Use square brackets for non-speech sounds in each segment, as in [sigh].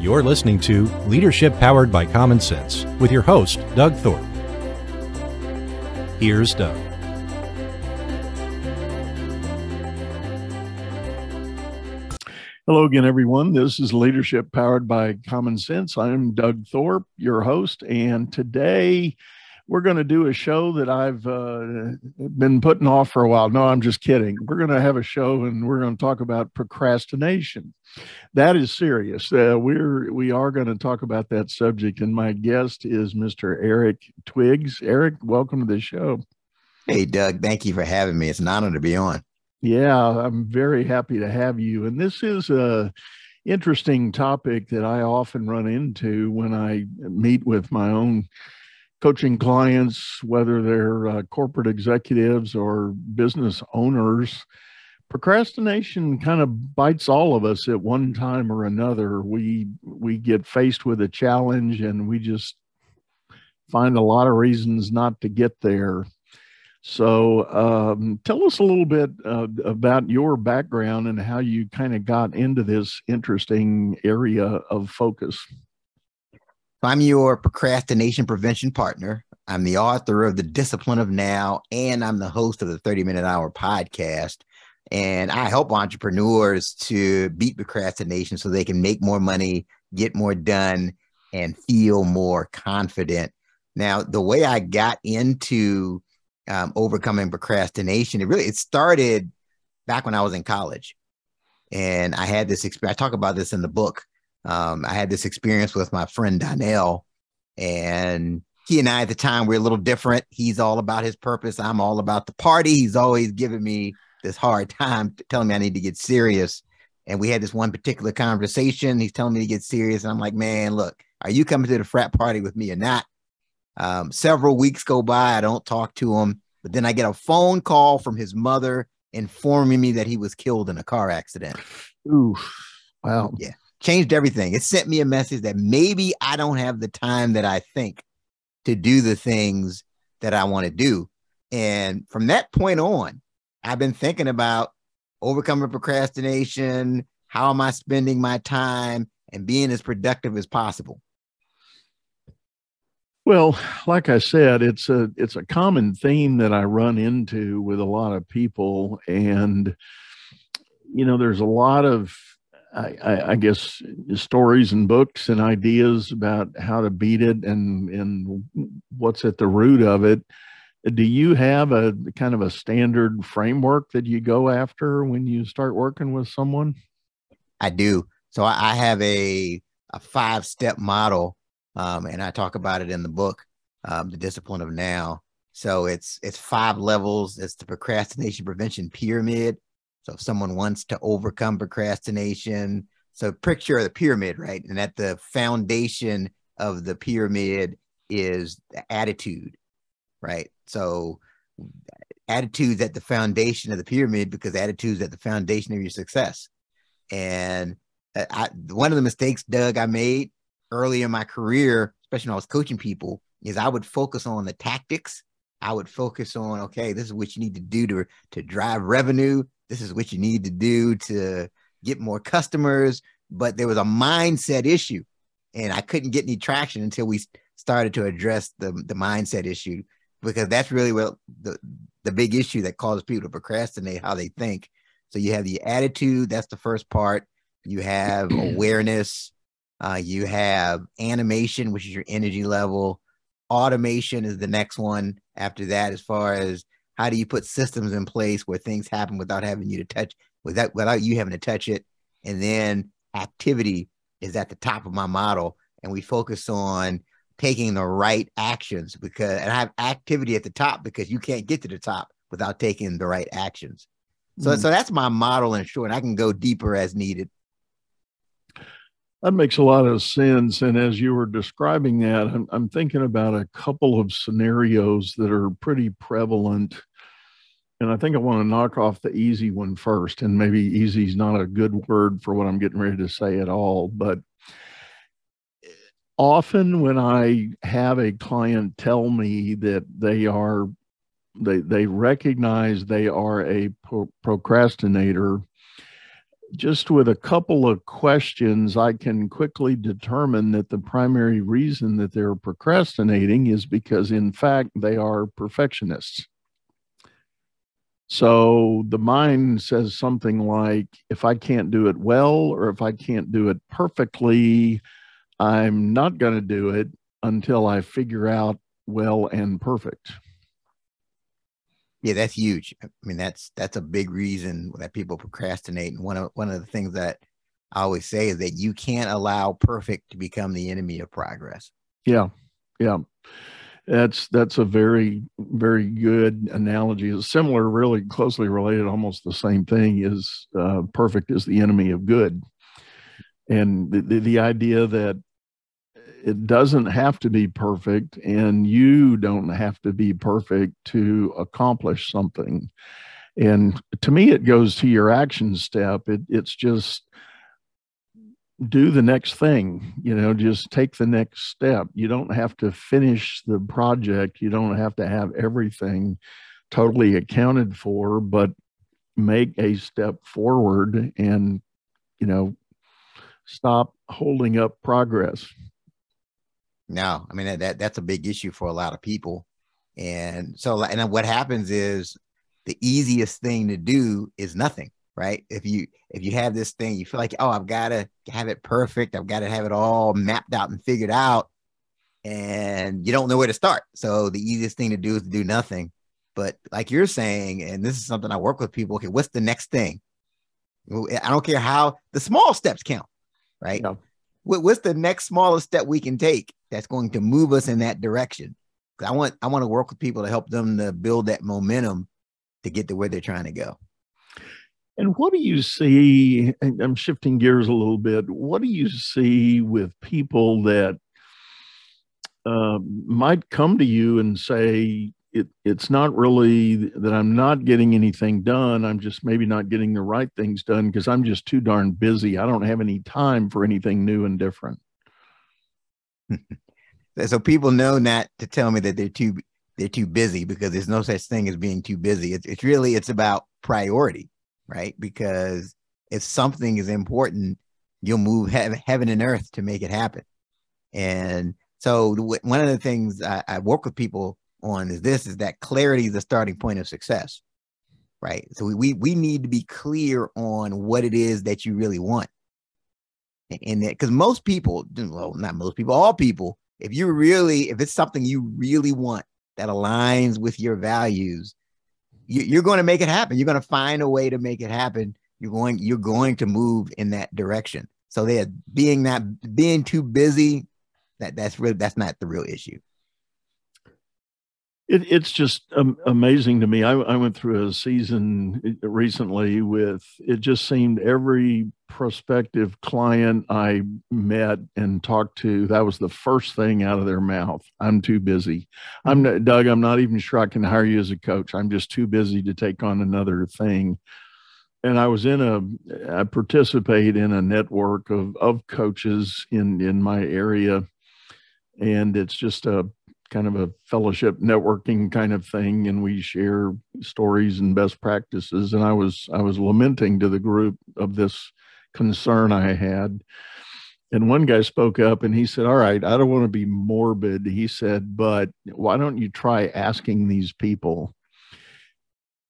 You're listening to Leadership Powered by Common Sense with your host, Doug Thorpe. Here's Doug. Hello again, everyone. This is Leadership Powered by Common Sense. I'm Doug Thorpe, your host, and today we're going to do a show that I've uh, been putting off for a while. No, I'm just kidding. We're going to have a show and we're going to talk about procrastination. That is serious. Uh, we're we are going to talk about that subject, and my guest is Mr. Eric Twiggs. Eric, welcome to the show. Hey, Doug. Thank you for having me. It's an honor to be on. Yeah, I'm very happy to have you. And this is a interesting topic that I often run into when I meet with my own coaching clients, whether they're uh, corporate executives or business owners. Procrastination kind of bites all of us at one time or another. We we get faced with a challenge and we just find a lot of reasons not to get there. So, um, tell us a little bit uh, about your background and how you kind of got into this interesting area of focus. I'm your procrastination prevention partner. I'm the author of The Discipline of Now, and I'm the host of the 30 Minute Hour podcast. And I help entrepreneurs to beat procrastination so they can make more money, get more done, and feel more confident. Now, the way I got into um, overcoming procrastination. It really it started back when I was in college, and I had this experience. I talk about this in the book. Um, I had this experience with my friend Donnell, and he and I at the time were a little different. He's all about his purpose. I'm all about the party. He's always giving me this hard time, telling me I need to get serious. And we had this one particular conversation. He's telling me to get serious, and I'm like, man, look, are you coming to the frat party with me or not? Um, several weeks go by. I don't talk to him, but then I get a phone call from his mother informing me that he was killed in a car accident. Ooh, wow. Yeah. Changed everything. It sent me a message that maybe I don't have the time that I think to do the things that I want to do. And from that point on, I've been thinking about overcoming procrastination. How am I spending my time and being as productive as possible? Well, like I said, it's a it's a common theme that I run into with a lot of people, and you know, there's a lot of I, I, guess stories and books and ideas about how to beat it and and what's at the root of it. Do you have a kind of a standard framework that you go after when you start working with someone? I do. So I, I have a a five step model um, and I talk about it in the book, um, the discipline of now. So it's it's five levels. It's the procrastination prevention pyramid. So if someone wants to overcome procrastination, so picture the pyramid, right? And at the foundation of the pyramid is the attitude, right? So attitudes at the foundation of the pyramid because attitudes at the foundation of your success. And uh, I, one of the mistakes, Doug, I made early in my career, especially when I was coaching people, is I would focus on the tactics. I would focus on, okay, this is what you need to do to, to drive revenue. This is what you need to do to get more customers. But there was a mindset issue. And I couldn't get any traction until we started to address the, the mindset issue because that's really what the, the big issue that causes people to procrastinate how they think. So you have the attitude, that's the first part. You have [clears throat] awareness, uh, you have animation, which is your energy level. Automation is the next one after that, as far as how do you put systems in place where things happen without having you to touch, without without you having to touch it. And then activity is at the top of my model, and we focus on taking the right actions because and I have activity at the top because you can't get to the top without taking the right actions. So, mm. so that's my model in short. I can go deeper as needed. That makes a lot of sense. And as you were describing that, I'm, I'm, thinking about a couple of scenarios that are pretty prevalent. And I think I want to knock off the easy one first. And maybe easy is not a good word for what I'm getting ready to say at all. But eh, often when I have a client tell me that they are, they, they recognize they are a pro- procrastinator just with a couple of questions, I can quickly determine that the primary reason that they're procrastinating is because, in fact, they are perfectionists. So the mind says something like, if I can't do it well or if I can't do it perfectly, I'm not going to do it until I figure out well and perfect. Yeah, that's huge. I mean, that's that's a big reason that people procrastinate. And one of one of the things that I always say is that you can't allow perfect to become the enemy of progress. Yeah, yeah, that's that's a very very good analogy. It's similar, really closely related, almost the same thing. Is uh, perfect is the enemy of good, and the, the the idea that it doesn't have to be perfect and you don't have to be perfect to accomplish something and to me it goes to your action step it, it's just do the next thing you know just take the next step. You don't have to finish the project. You don't have to have everything totally accounted for but make a step forward and you know stop holding up progress. No, I mean that that's a big issue for a lot of people. And so and what happens is the easiest thing to do is nothing, right? If you if you have this thing, you feel like, oh, I've got to have it perfect, I've got to have it all mapped out and figured out, and you don't know where to start. So the easiest thing to do is to do nothing. But like you're saying, and this is something I work with people. Okay, what's the next thing? I don't care how the small steps count, right? No. What's the next smallest step we can take? that's going to move us in that direction. I want I want to work with people to help them to build that momentum to get to where they're trying to go. And what do you see? I'm shifting gears a little bit. What do you see with people that uh, might come to you and say, it, it's not really that I'm not getting anything done. I'm just maybe not getting the right things done because I'm just too darn busy. I don't have any time for anything new and different. [laughs] so people know not to tell me that they're too they're too busy because there's no such thing as being too busy. It's it's really it's about priority, right? Because if something is important, you'll move he- heaven and earth to make it happen. And so w- one of the things I, I work with people on is this: is that clarity is the starting point of success, right? So we we, we need to be clear on what it is that you really want and that because most people well not most people all people if you really if it's something you really want that aligns with your values you, are going to make it happen. You're going to find a way to make it happen. You're going you're going to move in that direction. So they're being that being too busy that that's really that's not the real issue it, it's just um, amazing to me. I, I, went through a season recently with it just seemed every prospective client I met and talked to, that was the first thing out of their mouth. I'm too busy. I'm not, Doug, I'm not even sure I can hire you as a coach. I'm just too busy to take on another thing. And I was in a, I participate in a network of, of coaches in, in my area. And it's just a kind of a fellowship networking kind of thing and we share stories and best practices. And i was i was lamenting to the group of this concern i had. And one guy spoke up and he said all right i don't want to be morbid he said but why don't you try asking these people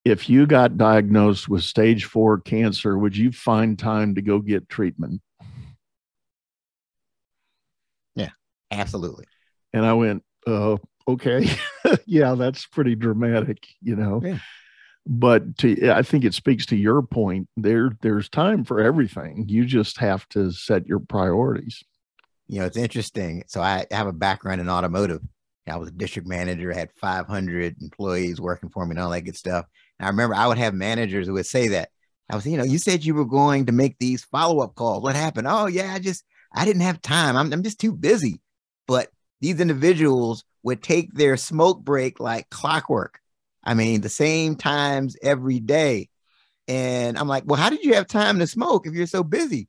if you got diagnosed with stage 4 cancer would you find time to go get treatment? Yeah absolutely. And i went uh, okay, [laughs] yeah, that's pretty dramatic, you know. Yeah. But to, I think it speaks to your point. There, there's time for everything. You just have to set your priorities. You know, it's interesting. So I have a background in automotive. I was a district manager, had 500 employees working for me and all that good stuff. And I remember I would have managers who would say that. I was, you know, you said you were going to make these follow up calls. What happened? Oh, yeah, I just, I didn't have time. I'm, I'm just too busy. But these individuals would take their smoke break like clockwork. I mean, the same times every day. And I'm like, well, how did you have time to smoke if you're so busy?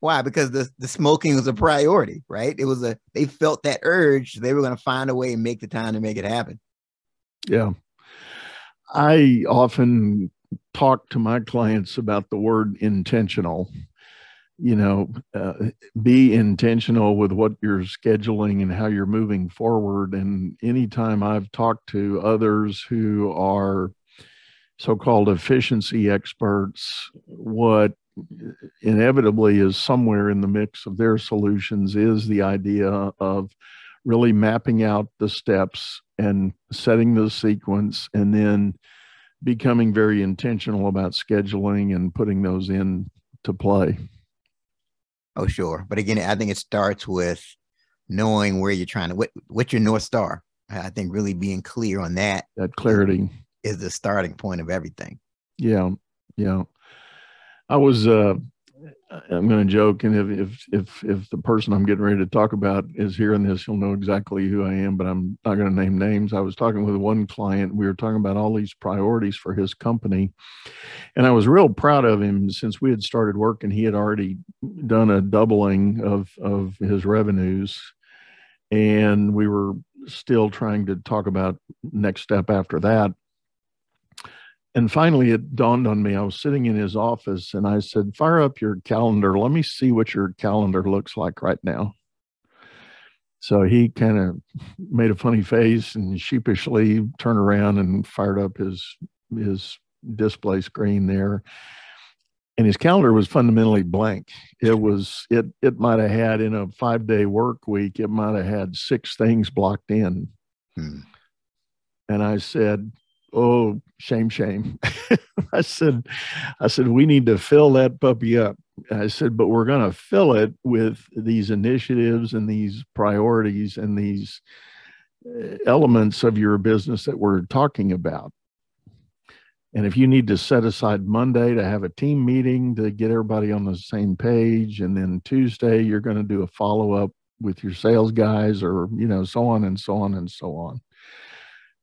Why? Because the, the smoking was a priority, right? It was a, they felt that urge. They were going to find a way and make the time to make it happen. Yeah. I often talk to my clients about the word intentional. You know, uh, be intentional with what you're scheduling and how you're moving forward. And anytime I've talked to others who are so called efficiency experts, what inevitably is somewhere in the mix of their solutions is the idea of really mapping out the steps and setting the sequence and then becoming very intentional about scheduling and putting those in to play. Oh, sure. But again, I think it starts with knowing where you're trying to, what, what's your North Star? I think really being clear on that. That clarity is the starting point of everything. Yeah. Yeah. I was, uh, I'm going to joke, and if, if if the person I'm getting ready to talk about is hearing this, he'll know exactly who I am. But I'm not going to name names. I was talking with one client. We were talking about all these priorities for his company, and I was real proud of him since we had started working. He had already done a doubling of of his revenues, and we were still trying to talk about next step after that and finally it dawned on me i was sitting in his office and i said fire up your calendar. Let me see what your calendar looks like right now. So he kind of made a funny face and sheepishly turned around and fired up his his display screen there. And his calendar was fundamentally blank. It was it it might have had in a five day work week it might have had six things blocked in. Hmm. and i said oh shame shame. [laughs] I said i said we need to fill that puppy up. I said but we're going to fill it with these initiatives and these priorities and these uh, elements of your business that we're talking about. And if you need to set aside monday to have a team meeting to get everybody on the same page and then tuesday you're going to do a follow-up with your sales guys or you know so on and so on and so on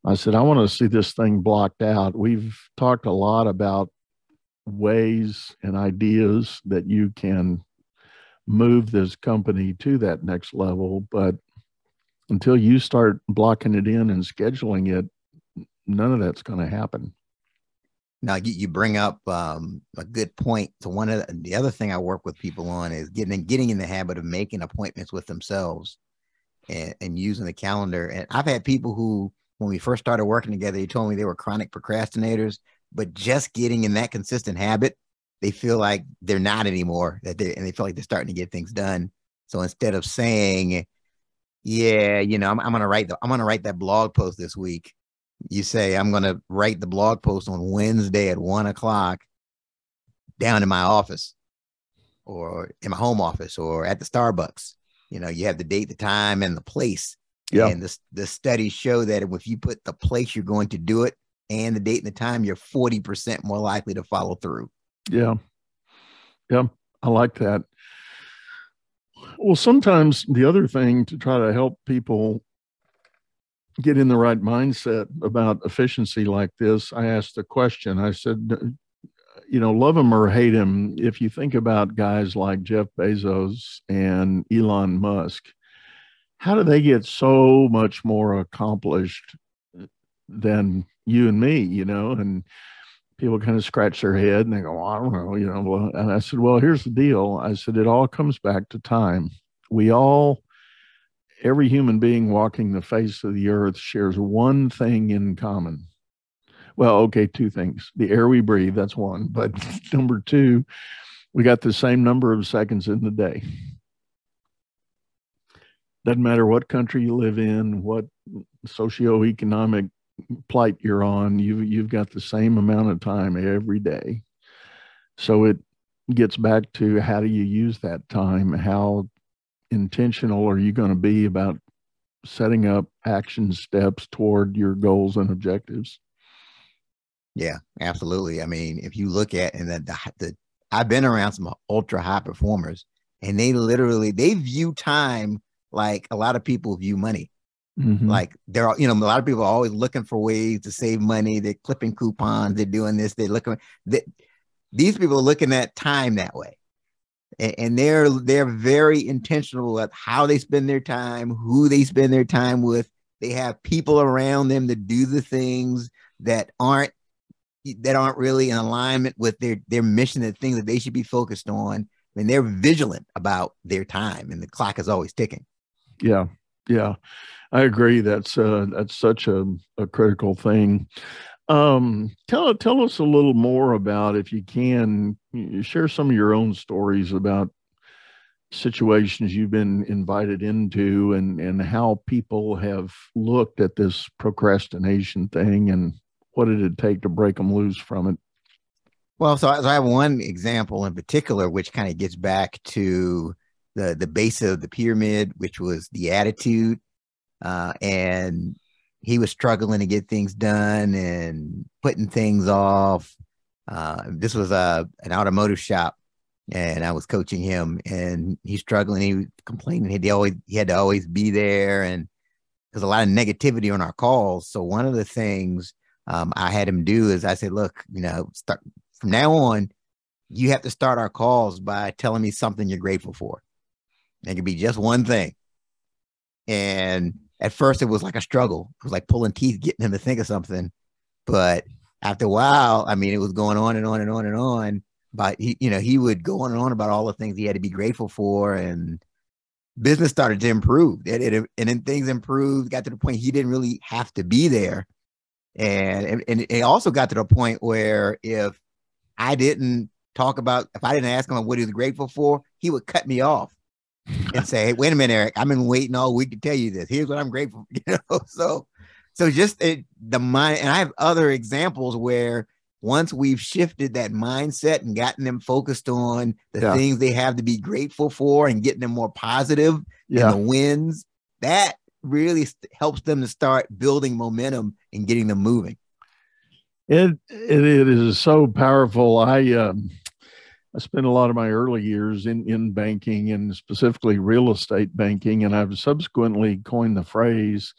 I said, I want to see this thing blocked out. We've talked a lot about ways and ideas that you can move this company to that next level. But until you start blocking it in and scheduling it, none of that's going to happen. Now you, bring up um, a good point. So one of the, the, other thing I work with people on is getting getting in the habit of making appointments with themselves and, and using the calendar. And I've had people who when we first started working together, he told me they were chronic procrastinators, but just getting in that consistent habit, they feel like they're not anymore. That they and they feel like they're starting to get things done. So instead of saying, "Yeah, you know, I'm, I'm gonna write the I'm gonna write that blog post this week," you say, "I'm gonna write the blog post on Wednesday at one o'clock down in my office, or in my home office, or at the Starbucks." You know, you have the date, the time, and the place yeah. And the, the studies show that if you put the place you're going to do it and the date and the time, you're 40% more likely to follow through. Yeah. Yeah. I like that. Well, sometimes the other thing to try to help people get in the right mindset about efficiency like this, I asked a question. I said, you know, love him or hate him, if you think about guys like Jeff Bezos and Elon Musk, how do they get so much more accomplished than you and me, you know? And people kind of scratch their head and they go, well, I don't know, you know. And I said, well, here's the deal. I said, it all comes back to time. We all, every human being walking the face of the earth shares one thing in common. Well, okay, two things. The air we breathe, that's one. But [laughs] number two, we got the same number of seconds in the day doesn't matter what country you live in, what socioeconomic plight you're on, you've, you've got the same amount of time every day. So it gets back to how do you use that time? How intentional are you going to be about setting up action steps toward your goals and objectives? Yeah, absolutely. I mean, if you look at and that the, the I've been around some ultra high performers and they literally they view time like a lot of people view money. Mm-hmm. Like there are, you know, a lot of people are always looking for ways to save money. They're clipping coupons. They're doing this. They're looking. They, these people are looking at time that way, and, and they're they're very intentional at how they spend their time, who they spend their time with. They have people around them to do the things that aren't that aren't really in alignment with their their mission the things that they should be focused on. I mean, they're vigilant about their time, and the clock is always ticking. Yeah, yeah, I agree. That's uh, that's such a, a critical thing. Um, tell tell us a little more about, if you can, share some of your own stories about situations you've been invited into and and how people have looked at this procrastination thing and what did it take to break them loose from it well so, so i have one example in particular which kind of gets back to the the base of the pyramid which was the attitude uh, and he was struggling to get things done and putting things off uh, this was a an automotive shop and I was coaching him, and he's struggling. He was complaining he always he had to always be there, and there's a lot of negativity on our calls. So one of the things um, I had him do is I said, "Look, you know, start from now on, you have to start our calls by telling me something you're grateful for. It could be just one thing." And at first, it was like a struggle. It was like pulling teeth, getting him to think of something. But after a while, I mean, it was going on and on and on and on but he, you know, he would go on and on about all the things he had to be grateful for, and business started to improve. It, it, and then things improved, got to the point he didn't really have to be there, and and it also got to the point where if I didn't talk about, if I didn't ask him what he was grateful for, he would cut me off and say, "Hey, wait a minute, Eric, I've been waiting all week to tell you this. Here's what I'm grateful." For. [laughs] You know, so so just it, the mind, and I have other examples where once we've shifted that mindset and gotten them focused on the yeah. things they have to be grateful for and getting them more positive yeah. and the wins, that really st- helps them to start building momentum and getting them moving. It it, it is so powerful. I um, I spent a lot of my early years in in banking and specifically real estate banking, and I've subsequently coined the phrase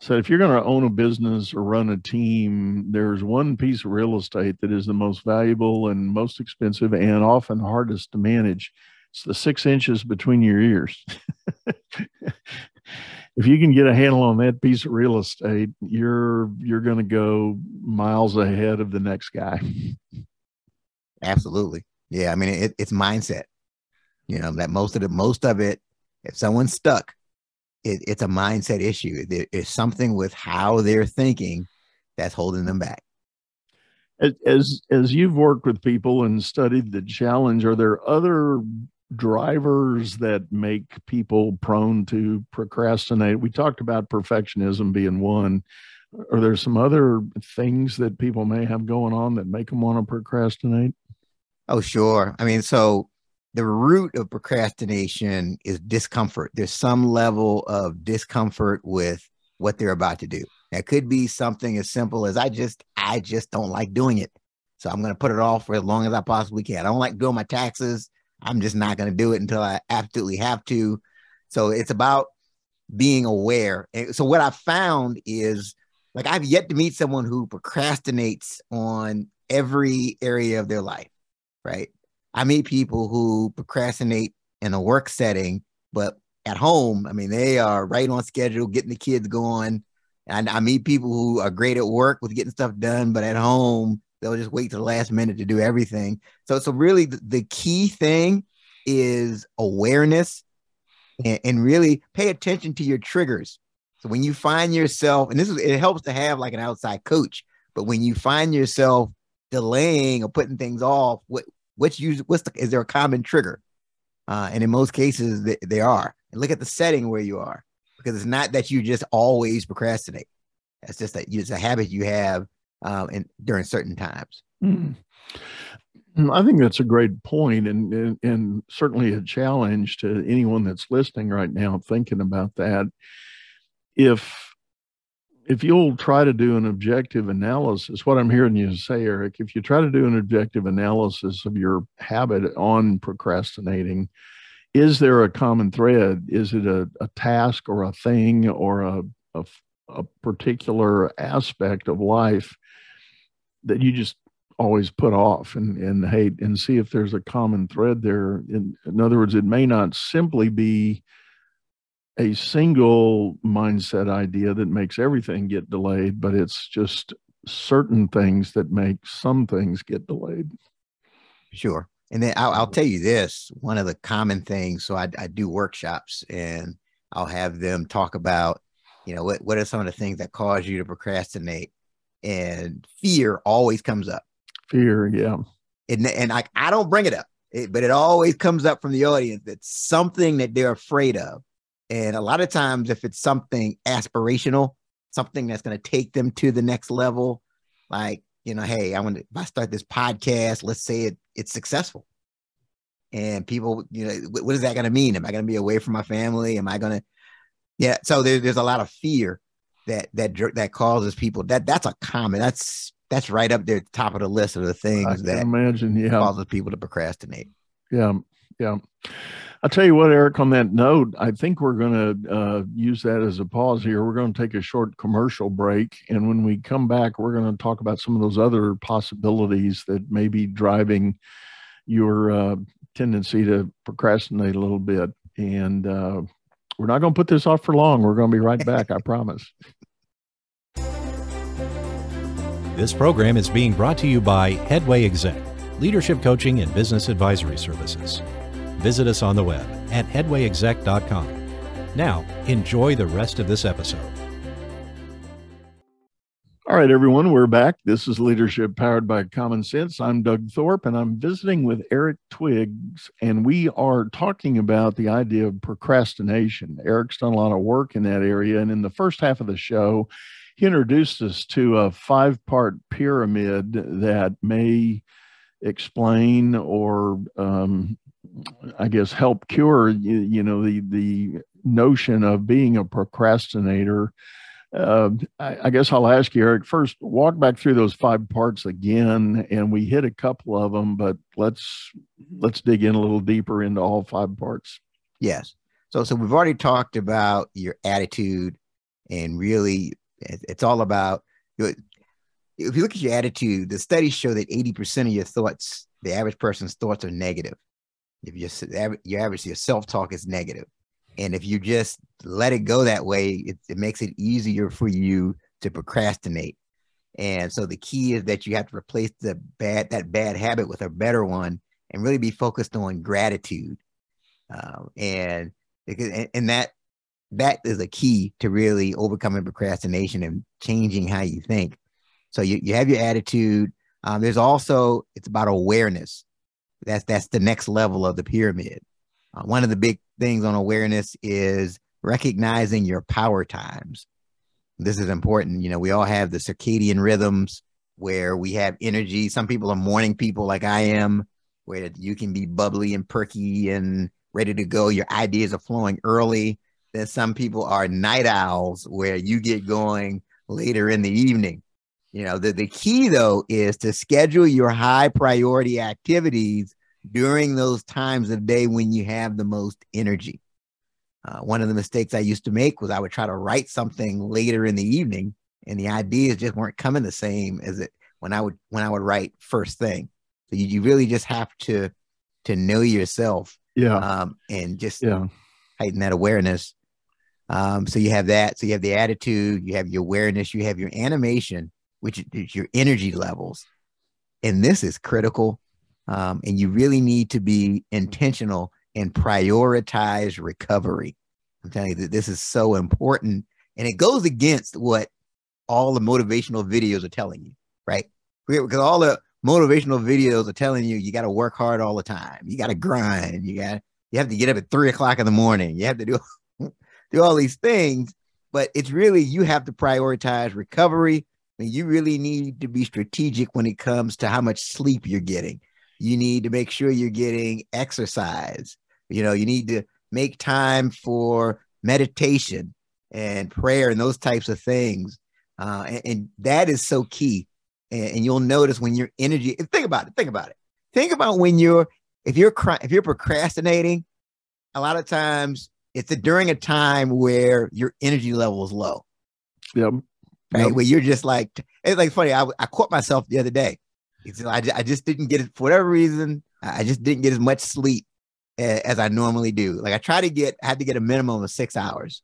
so if you're going to own a business or run a team, there's one piece of real estate that is the most valuable and most expensive and often hardest to manage. It's the six inches between your ears. [laughs] if you can get a handle on that piece of real estate, you're you're going to go miles ahead of the next guy. Absolutely, yeah. I mean, it, it's mindset. You know that most of the most of it. If someone's stuck, it, it's a mindset issue. It's something with how they're thinking that's holding them back. As as you've worked with people and studied the challenge, are there other drivers that make people prone to procrastinate? We talked about perfectionism being one. Are there some other things that people may have going on that make them want to procrastinate? Oh, sure. I mean, so the root of procrastination is discomfort. There's some level of discomfort with what they're about to do. That could be something as simple as I just I just don't like doing it. So I'm going to put it off for as long as I possibly can. I don't like doing my taxes. I'm just not going to do it until I absolutely have to. So it's about being aware. So what I found is like I've yet to meet someone who procrastinates on every area of their life, right? I meet people who procrastinate in a work setting, but at home, I mean, they are right on schedule, getting the kids going. And I meet people who are great at work with getting stuff done, but at home, they'll just wait to the last minute to do everything. So, so really, the, the key thing is awareness and, and really pay attention to your triggers. So when you find yourself, and this is it helps to have like an outside coach, but when you find yourself delaying or putting things off, what what's usually what's the, is there a common trigger? Uh, and in most cases, they, are. And look at the setting where you are, because it's not that you just always procrastinate. It's just that it's a habit you have um, in, during certain times. Mm. I think that's a great point and, and, and certainly a challenge to anyone that's listening right now thinking about that. If if you'll try to do an objective analysis, what I'm hearing you say, Eric, if you try to do an objective analysis of your habit on procrastinating, is there a common thread? Is it a, a task or a thing or a, a, a particular aspect of life that you just always put off and, and hate and see if there's a common thread there? In, in other words, it may not simply be a single mindset idea that makes everything get delayed, but it's just certain things that make some things get delayed. Sure. And then I'll, I'll tell you this one of the common things. So I, I do workshops and I'll have them talk about, you know, what, what are some of the things that cause you to procrastinate? And fear always comes up. Fear, yeah. And, and I, I don't bring it up, it, but it always comes up from the audience. It's something that they're afraid of. And a lot of times, if it's something aspirational, something that's going to take them to the next level, like, you know, hey, I want to, if I start this podcast, let's say it, it's successful. And people, you know, what is that going to mean? Am I going to be away from my family? Am I going to, yeah. So there, there's a lot of fear that, that, that causes people that that's a common, that's, that's right up there at the top of the list of the things that imagine, yeah. causes people to procrastinate. Yeah. Yeah. I'll tell you what, Eric, on that note, I think we're going to uh, use that as a pause here. We're going to take a short commercial break. And when we come back, we're going to talk about some of those other possibilities that may be driving your uh, tendency to procrastinate a little bit. And uh, we're not going to put this off for long. We're going to be right back, I promise. This program is being brought to you by Headway Exec, leadership coaching and business advisory services visit us on the web at headwayexec.com. Now, enjoy the rest of this episode. All right, everyone, we're back. This is Leadership Powered by Common Sense. I'm Doug Thorpe, and I'm visiting with Eric Twiggs, and we are talking about the idea of procrastination. Eric's done a lot of work in that area, and in the first half of the show, he introduced us to a five part pyramid that may explain or um, I guess help cure you, you know the the notion of being a procrastinator. Uh, I, I, guess I'll ask you, Eric. First, walk back through those five parts again, and we hit a couple of them, but let's let's dig in a little deeper into all five parts. Yes. So, so we've already talked about your attitude, and really, it's all about. if you look at your attitude, the studies show that eighty percent of your thoughts, the average person's thoughts, are negative if your your average your self talk is negative, and if you just let it go that way, it, it makes it easier for you to procrastinate. And so the key is that you have to replace the bad that bad habit with a better one, and really be focused on gratitude. Um, and and that that is a key to really overcoming procrastination and changing how you think. So you, you have your attitude. Um, there's also it's about awareness. That's that's the next level of the pyramid. Uh, one of the big things on awareness is recognizing your power times. This is important. You know, we all have the circadian rhythms where we have energy. Some people are morning people, like I am, where you can be bubbly and perky and ready to go. Your ideas are flowing early. Then some people are night owls, where you get going later in the evening. You know, the, the key though is to schedule your high priority activities during those times of day when you have the most energy. Uh, one of the mistakes I used to make was I would try to write something later in the evening, and the ideas just weren't coming the same as it when I would when I would write first thing. So you, you really just have to to know yourself, yeah, um, and just yeah. heighten that awareness. Um, so you have that. So you have the attitude, you have your awareness, you have your animation, which is your energy levels. And this is critical. Um, and you really need to be intentional and prioritize recovery. I'm telling you that this is so important. And it goes against what all the motivational videos are telling you, right? Because all the motivational videos are telling you you got to work hard all the time. You got to grind. You got you have to get up at three o'clock in the morning. You have to do [laughs] do all these things, but it's really you have to prioritize recovery And you really need to be strategic when it comes to how much sleep you're getting. You need to make sure you're getting exercise. You know, you need to make time for meditation and prayer and those types of things. Uh, and, and, that is so key. And, and, you'll notice when your energy, think about it, think about it. Think about when you're, if you're, if you're procrastinating, a lot of times it's a, during a time where your energy level is low. Yep right? Yep. Where you're just like, it's like funny. I, I caught myself the other day. I, I just didn't get it for whatever reason. I just didn't get as much sleep as, I normally do. Like I try to get, I had to get a minimum of six hours,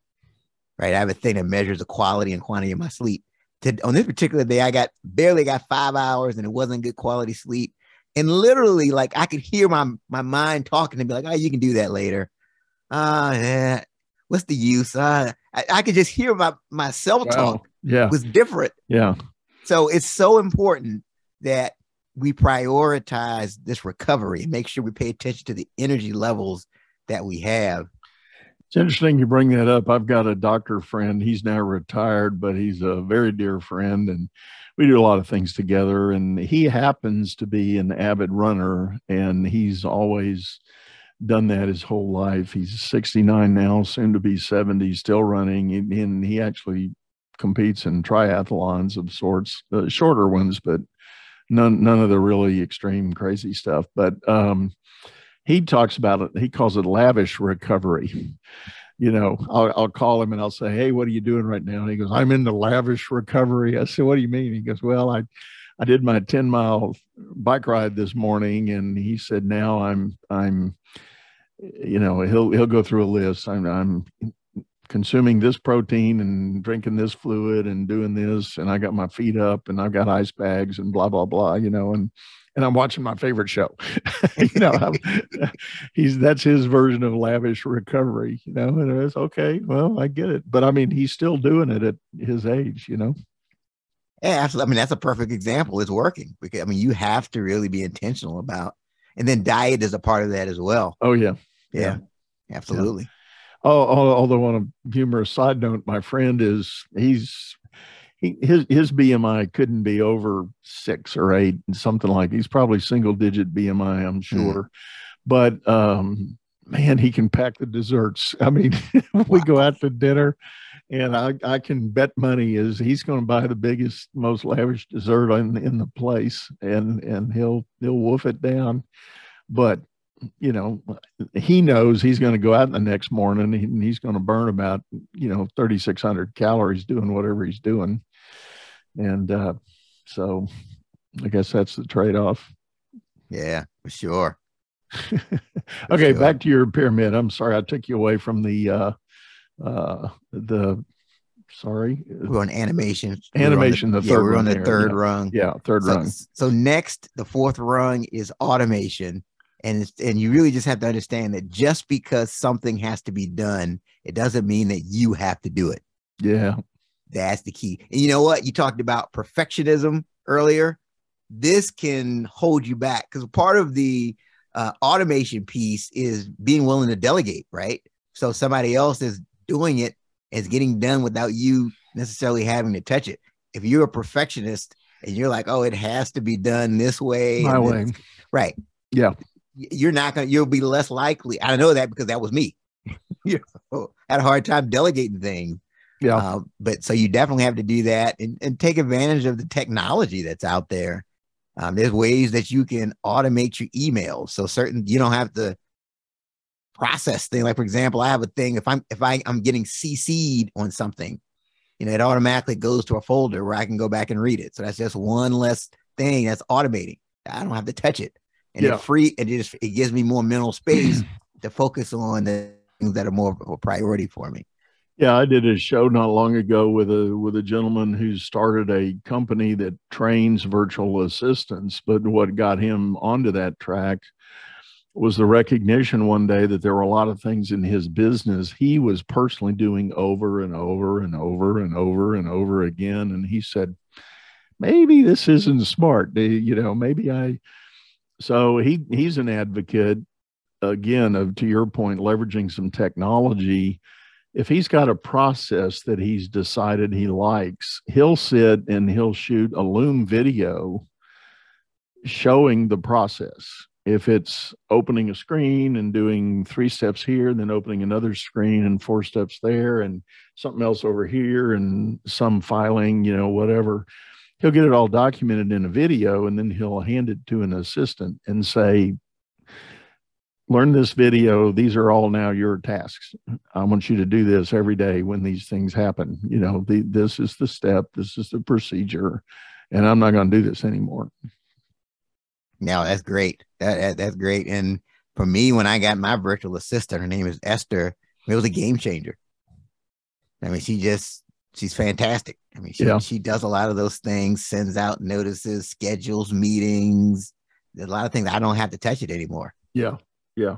right? I have a thing that measures the quality and quantity of my sleep. to, on this particular day, I got barely got five hours and it wasn't good quality sleep. And literally, like I could hear my my mind talking to me, like, "Oh, you can do that later." Uh, yeah. What's the use? Uh, I, I could just hear my my self talk. Wow. Yeah, was different. Yeah. So it's so important that we prioritize this recovery and make sure we pay attention to the energy levels that we have. It's interesting you bring that up. I've got a doctor friend. He's now retired, but he's a very dear friend, and we do a lot of things together. And he happens to be an avid runner, and he's always done that his whole life. He's 69 now, soon to be 70, still running, and he actually competes in triathlons of sorts, uh, shorter ones, but none none of the really extreme crazy stuff. But um, he talks about it. He calls it lavish recovery. You know, I'll, I'll call him and I'll say, "Hey, what are you doing right now?" And he goes, "I'm in the lavish recovery." I said, "What do you mean?" He goes, "Well, I." I did my 10 mile bike ride this morning and he said now I'm I'm you know he'll he'll go through a list I'm I'm consuming this protein and drinking this fluid and doing this and i got my feet up and i've got ice bags and blah blah blah you know and and i'm watching my favorite show. [laughs] You know [laughs] he's that's his version of lavish recovery you know and it's okay well i get it. But i mean he's still doing it at his age you know? Yeah absolutely i mean that's a perfect example. It's working because i mean you have to really be intentional about and then diet is a part of that as well. Oh yeah. Yeah, yeah. absolutely Oh, although on a humorous side note, my friend is he's he, his his BMI couldn't be over six or eight, something like. He's probably single digit BMI, I'm hmm. sure, mm. but um, man, he can pack the desserts. I mean, [laughs] we go out to dinner, and I I can bet money is he's going to buy the biggest, most lavish dessert in in the place, and and he'll he'll wolf it down, but you know, he knows he's going to go out the next morning and he's going to burn about, you know, 3,600 calories doing whatever he's doing. And uh, so I guess that's the trade off. Yeah, for sure. [laughs] okay, sure. back to your pyramid. I'm sorry I took you away from the, uh, uh, the, sorry. We're on animation. Animation, the, the, third yeah, we're on the third yeah. rung. Yeah, third so, rung. So next, the fourth rung is automation and and you really just have to understand that just because something has to be done it doesn't mean that you have to do it. Yeah. That's the key. And you know what? You talked about perfectionism earlier. This can hold you back because part of the uh, automation piece is being willing to delegate right? So somebody else is doing it is getting done without you necessarily having to touch it. If you're a perfectionist and you're like oh it has to be done this way my way. right. Yeah you're not gonna you'll be less likely. I know that because that was me. [laughs] you know, had a hard time delegating things. Yeah. Uh, but so you definitely have to do that and, and take advantage of the technology that's out there. Um, there's ways that you can automate your emails. So certain you don't have to process things. Like for example, I have a thing if I'm if I, I'm getting CC'd on something, you know, it automatically goes to a folder where I can go back and read it. So that's just one less thing that's automating. I don't have to touch it and yeah. it free it just it gives me more mental space [clears throat] to focus on the things that are more of a priority for me. Yeah, I did a show not long ago with a with a gentleman who started a company that trains virtual assistants. But what got him onto that track was the recognition one day that there were a lot of things in his business he was personally doing over and over and over and over and over again. And he said, maybe this isn't smart. You know, maybe I so he he's an advocate again of to your point leveraging some technology. If he's got a process that he's decided he likes he'll sit and he'll shoot a loom video showing the process. If it's opening a screen and doing three steps here then opening another screen and four steps there and something else over here and some filing you know whatever he'll get it all documented in a video and then he'll hand it to an assistant and say learn this video. These are all now your tasks. I want you to do this every day when these things happen. You know the, this is the step. This is the procedure and i'm not going to do this anymore. Now that's great. That, that, that's great. And for me when i got my virtual assistant her name is esther it was a game changer. I mean she just she's fantastic I mean, she, Yeah. she does a lot of those things, sends out notices, schedules meetings, There's a lot of things. I don't have to touch it anymore. Yeah. Yeah.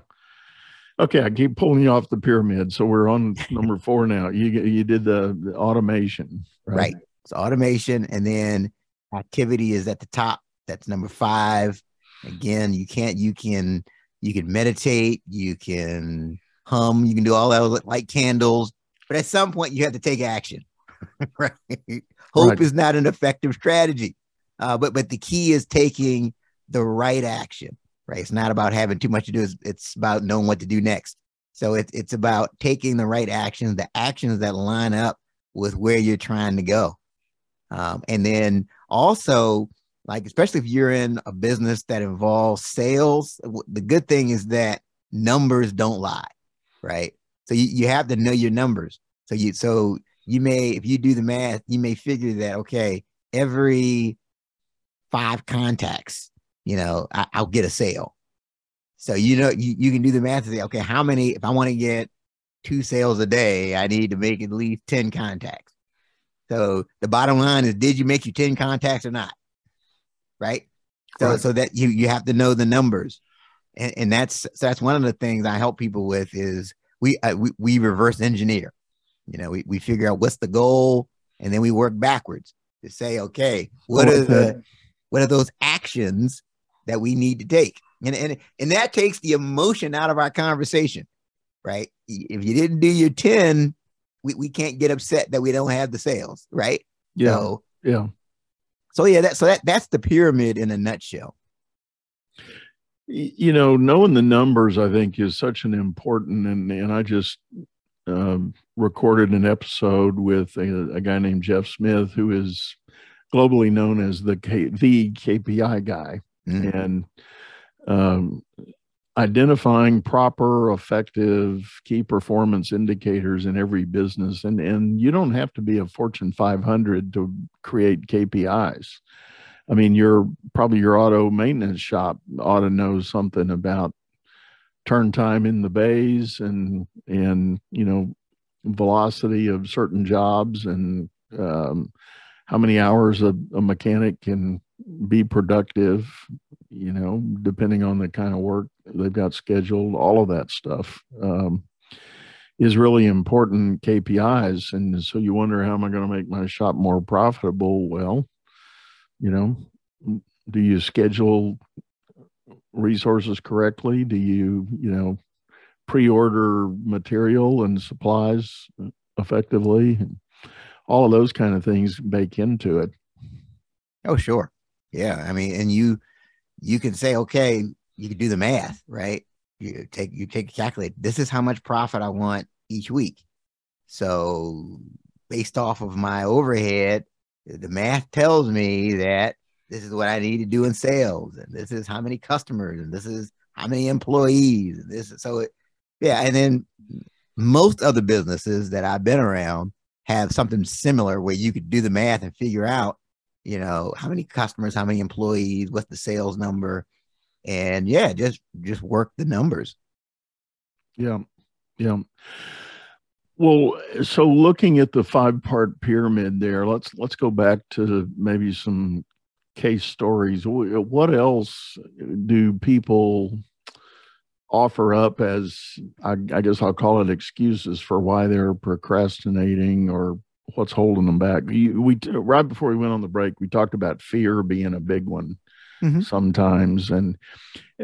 Okay, I keep pulling you off the pyramid. So we're on [laughs] number four now. You you did the, the automation, right? Right. It's automation, and then activity is at the top. That's number five. Again, you can't. You can. You can meditate. You can hum. You can do all that, light candles. But at some point, you have to take action. [laughs] right. Hope Right. is not an effective strategy. Uh, but but the key is taking the right action. Right. It's not about having too much to do. It's, it's about knowing what to do next. So it's it's about taking the right actions, the actions that line up with where you're trying to go. Um, and then also, like, especially if you're in a business that involves sales, the good thing is that numbers don't lie, right? So you, you have to know your numbers. So you so you may, if you do the math, you may figure that okay, every five contacts, you know, I, I'll get a sale. So you know you, you can do the math and say, okay, how many, if I want to get two sales a day, I need to make at least 10 contacts. So the bottom line is, did you make your 10 contacts or not? Right. So, Right. so that you, you have to know the numbers. And, and that's, so that's one of the things I help people with is we, uh, we, we reverse engineer, you know, we, we figure out what's the goal and then we work backwards to say, okay, what are the, what are those actions that we need to take? And, and, and that takes the emotion out of our conversation, right? If you didn't do your 10, we, we can't get upset that we don't have the sales, right? Yeah. So, yeah. so yeah, that, so that, that's the pyramid in a nutshell. You know knowing the numbers i think is such an important and and i just um, recorded an episode with a, a guy named jeff smith who is globally known as the K, the kpi guy. Mhm. and um, identifying proper effective key performance indicators in every business. And and you don't have to be a fortune 500 to create kpis I mean, your probably your auto maintenance shop ought to know something about turn time in the bays and and you know velocity of certain jobs and um, how many hours a, a mechanic can be productive. You know, depending on the kind of work they've got scheduled, all of that stuff. Um, is really important KPIs. And so you wonder, how am I going to make my shop more profitable? Well, you know do you schedule resources correctly do you you know pre-order material and supplies effectively all of those kind of things bake into it Oh, sure. Yeah. I mean, and you, you can say, okay, you can do the math, right? You take, you take calculate. This is how much profit I want each week. So based off of my overhead, the math tells me that this is what I need to do in sales, and this is how many customers, and this is how many employees, and this is so it, yeah. And then most other businesses that I've been around have something similar where you could do the math and figure out, you know, how many customers, how many employees, what's the sales number, and yeah, just just work the numbers. yeah yeah well so looking at the five part pyramid there let's let's go back to maybe some case stories what else do people offer up as I, I guess i'll call it excuses for why they're procrastinating or what's holding them back you, we right before we went on the break we talked about fear being a big one Mhm. sometimes and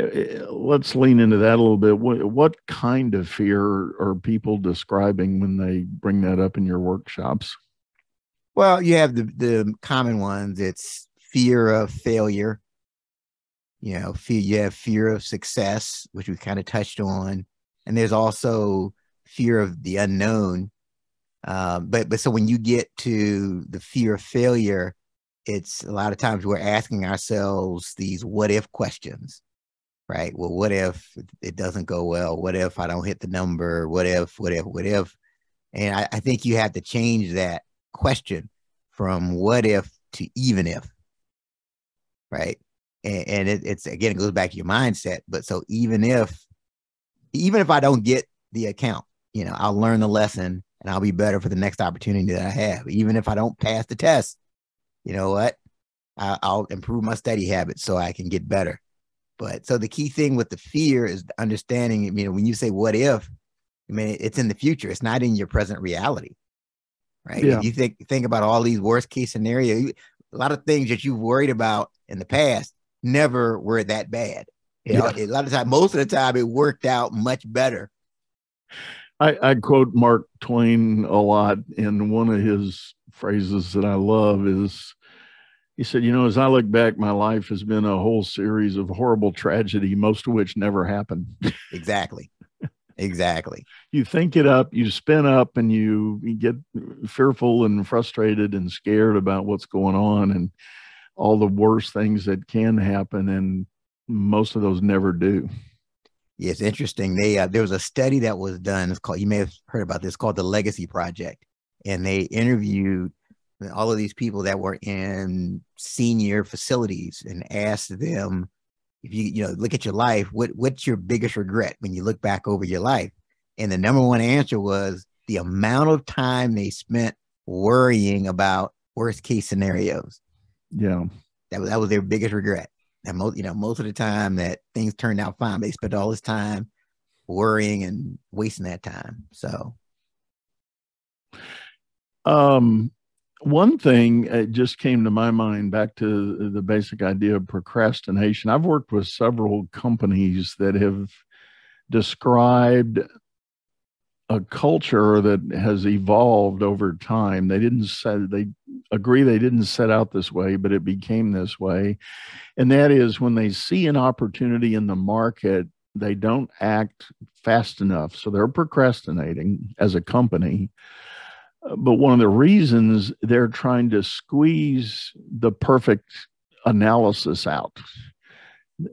uh, let's lean into that a little bit what, what kind of fear are people describing when they bring that up in your workshops Well, you have the the common ones. It's fear of failure. You know, fear. You have fear of success, which we kind of touched on, and there's also fear of the unknown. Um, but but so when you get to the fear of failure, it's a lot of times we're asking ourselves these what if questions, right? Well, what if it doesn't go well? What if I don't hit the number? What if? What if? What if? And I, I think you have to change that question from what if to even if right and, and it, it's again it goes back to your mindset but so even if even if i don't get the account you know i'll learn the lesson and I'll be better for the next opportunity that I have. Even if I don't pass the test, you know what? I, I'll improve my study habits so I can get better. But so the key thing with the fear is understanding, you know, when you say what if, I mean, it's in the future, it's not in your present reality. Right. Yeah. If you think think about all these worst case scenarios, a lot of things that you've worried about in the past never were that bad. You know, yeah. a lot of time, most of the time, it worked out much better. I, I quote Mark Twain a lot, and one of his phrases that I love is he said, You know, as I look back, my life has been a whole series of horrible tragedy, most of which never happened. [laughs] Exactly. Exactly. You think it up, you spin up, and you, you get fearful and frustrated and scared about what's going on and all the worst things that can happen. And most of those never do. Yeah, it's interesting. They uh, there was a study that was done. It's called you may have heard about this called the Legacy Project, and they interviewed all of these people that were in senior facilities and asked them if you you know look at your life what what's your biggest regret when you look back over your life? And the number one answer was the amount of time they spent worrying about worst case scenarios. Yeah. That was that was their biggest regret. And most you know most of the time that things turned out fine they spent all this time worrying and wasting that time. So. Um one thing it just came to my mind back to the basic idea of procrastination. I've worked with several companies that have described a culture that has evolved over time. They didn't say they agree they didn't set out this way but it became this way. And that is when they see an opportunity in the market they don't act fast enough. So they're procrastinating as a company but one of the reasons they're trying to squeeze the perfect analysis out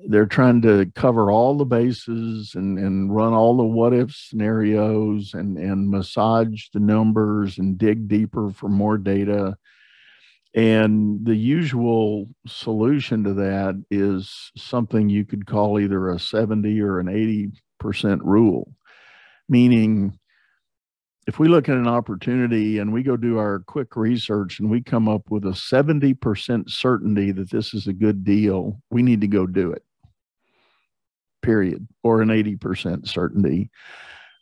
they're trying to cover all the bases and, and run all the what if scenarios and, and massage the numbers and dig deeper for more data. And the usual solution to that is something you could call either a 70 or an 80% rule, meaning if we look at an opportunity and we go do our quick research and we come up with a 70% certainty that this is a good deal, we need to go do it. Period. Or an 80% certainty.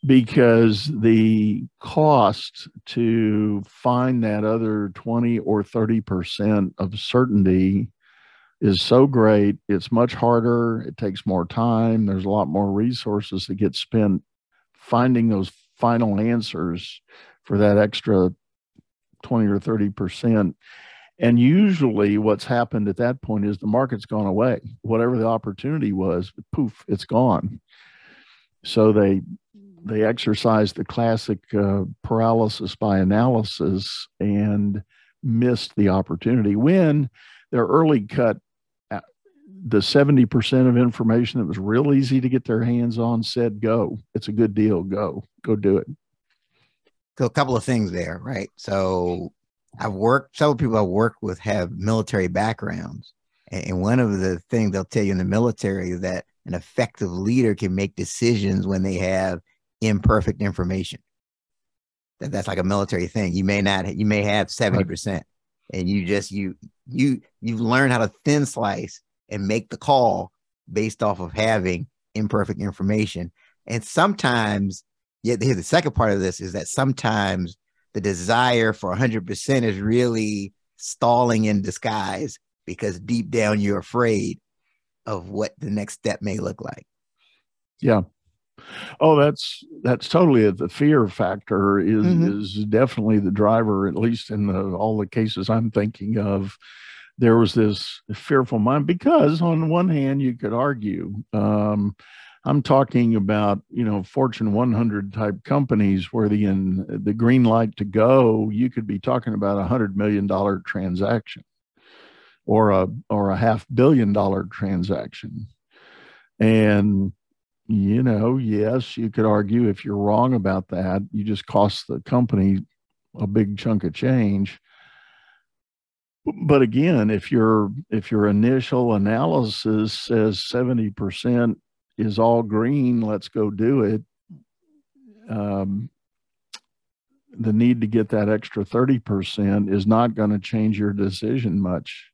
Because the cost to find that other 20 or 30% of certainty is so great. It's much harder. It takes more time. There's a lot more resources that get spent finding those final answers for that extra 20 or 30 percent. And usually what's happened at that point is the market's gone away. Whatever the opportunity was poof it's gone. So they they exercise the classic uh, paralysis by analysis and missed the opportunity. When their early cut the 70% of information that was real easy to get their hands on said go. It's a good deal. Go. Go do it. So a couple of things there right? So i've worked several people i've worked with have military backgrounds. And one of the things they'll tell you in the military is that an effective leader can make decisions when they have imperfect information. That that's like a military thing. You may not you may have 70% right. and you just you you you've learned how to thin slice and make the call based off of having imperfect information. And sometimes, yeah, here's the second part of this is that sometimes the desire for 100% is really stalling in disguise because deep down you're afraid of what the next step may look like. Yeah. Oh, that's that's totally it. The fear factor is mm-hmm. is definitely the driver, at least in the, all the cases I'm thinking of there was this fearful mind because on one hand you could argue um, i'm talking about you know fortune 100 type companies where the in the green light to go you could be talking about a hundred million dollar transaction or a or a half billion dollar transaction. And you know yes you could argue if you're wrong about that you just cost the company a big chunk of change but again, if your if your initial analysis says seventy percent is all green, let's go do it. Um, the need to get that extra 30% is not going to change your decision much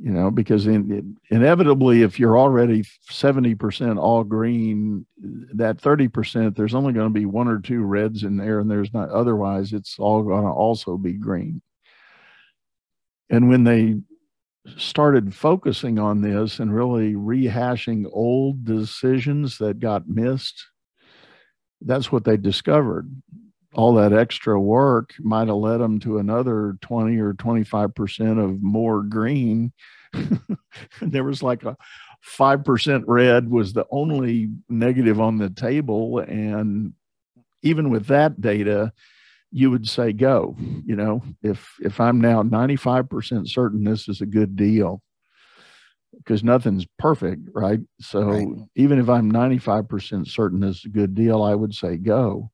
you know because in, inevitably if you're already 70% all green that 30% there's only going to be one or two reds in there and there's not otherwise it's all going to also be green and when they started focusing on this and really rehashing old decisions that got missed that's what they discovered all that extra work might have led them to another 20 or 25% of more green. [laughs] there was like a 5% red was the only negative on the table. And even with that data, you would say go, you know, if, if I'm now 95% certain this is a good deal, because nothing's perfect, right? So right. even if I'm 95% certain this is a good deal, I would say go.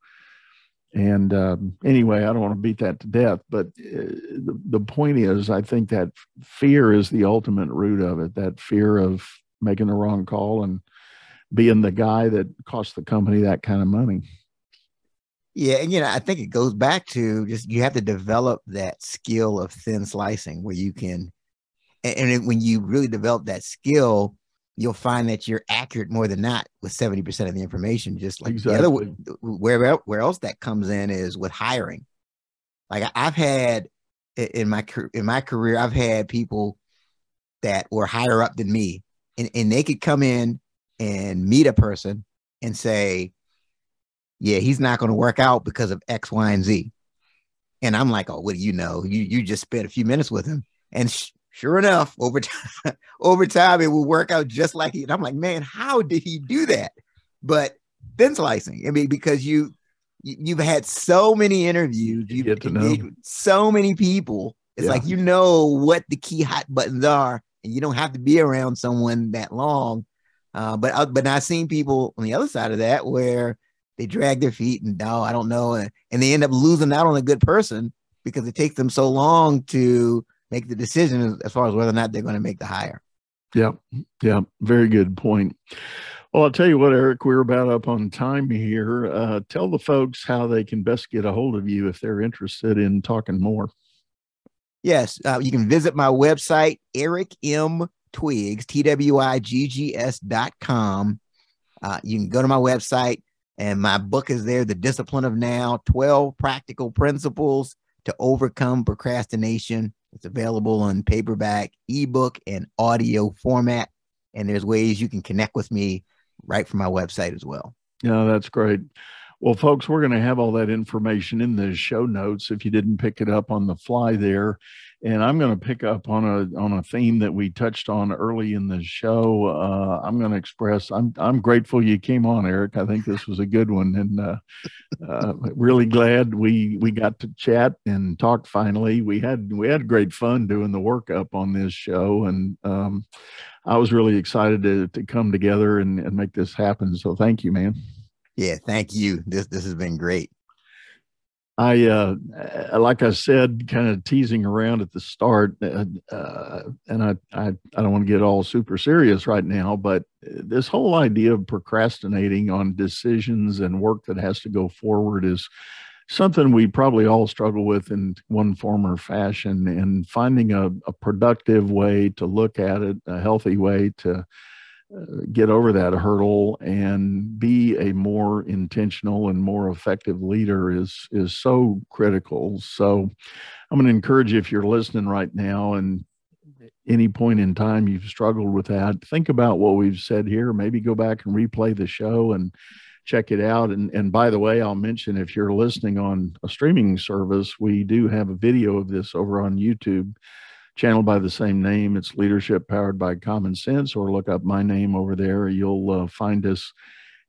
And um, anyway, I don't want to beat that to death, but uh, the, the point is, I think that fear is the ultimate root of it. That fear of making the wrong call and being the guy that cost the company that kind of money. Yeah, and you know, I think it goes back to just you have to develop that skill of thin slicing where you can, and, and when you really develop that skill, you'll find that you're accurate more than not with 70% of the information. Just like exactly. the other where where else that comes in is with hiring. Like I've had in my in my career, I've had people that were higher up than me, and, and they could come in and meet a person and say, "Yeah, he's not going to work out because of X, Y, and Z." And I'm like, "Oh, what do you know? You you just spent a few minutes with him." And sh- sure enough, over time, [laughs] over time, it will work out just like he. And I'm like, man, how did he do that? But thin slicing. I mean, because you you've had so many interviews, you've you get to know so many people. It's yeah. like you know what the key hot buttons are, and you don't have to be around someone that long. Uh, but uh, but I've seen people on the other side of that where they drag their feet and no, I don't know, and, and they end up losing out on a good person because it takes them so long to make the decision as far as whether or not they're going to make the hire. Yeah, yeah, very good point. Well, I'll tell you what, Eric, we're about up on time here. Uh, tell the folks how they can best get a hold of you if they're interested in talking more. Yes, uh, you can visit my website, Eric M. Twiggs, T W I G G S dot com. Uh, you can go to my website, and my book is there The Discipline of Now 12 Practical Principles to Overcome Procrastination it's available on paperback, ebook, and audio format. And there's ways you can connect with me right from my website as well. Yeah, that's great. Well, folks, we're going to have all that information in the show notes if you didn't pick it up on the fly there and I'm going to pick up on a on a theme that we touched on early in the show. Uh, I'm going to express I'm I'm grateful you came on, Eric. I think this was a good one, and uh, uh, really glad we we got to chat and talk. Finally, we had we had great fun doing the workup on this show, and um, I was really excited to to come together and, and make this happen. So thank you, man. Yeah, thank you. This this has been great. I, uh, like I said, kind of teasing around at the start, uh, uh, and I, I, I don't want to get all super serious right now, but this whole idea of procrastinating on decisions and work that has to go forward is something we probably all struggle with in one form or fashion. And finding a, a productive way to look at it, a healthy way to get over that hurdle and be a more intentional and more effective leader is is so critical. So i'm going to encourage you if you're listening right now and any point in time you've struggled with that think about what we've said here. Maybe go back and replay the show and check it out. And and by the way i'll mention if you're listening on a streaming service we do have a video of this over on youtube channel by the same name. It's Leadership Powered by Common Sense, or look up my name over there. You'll uh, find us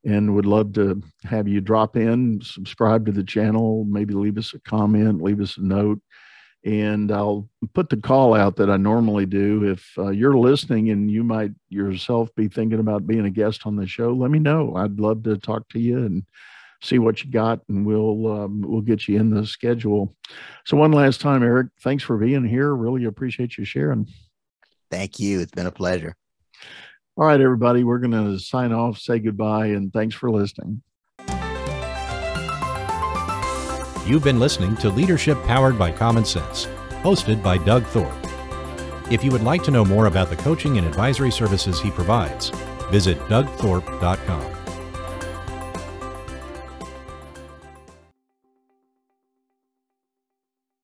and would love to have you drop in, subscribe to the channel, maybe leave us a comment, leave us a note. And I'll put the call out that I normally do. If uh, you're listening and you might yourself be thinking about being a guest on the show, let me know. I'd love to talk to you and see what you got, and we'll um, we'll get you in the schedule. So one last time, Eric, thanks for being here. Really appreciate you sharing. Thank you. It's been a pleasure. All right, everybody, we're going to sign off, say goodbye, and thanks for listening. You've been listening to Leadership Powered by Common Sense, hosted by Doug Thorpe. If you would like to know more about the coaching and advisory services he provides, visit dougthorpe.com.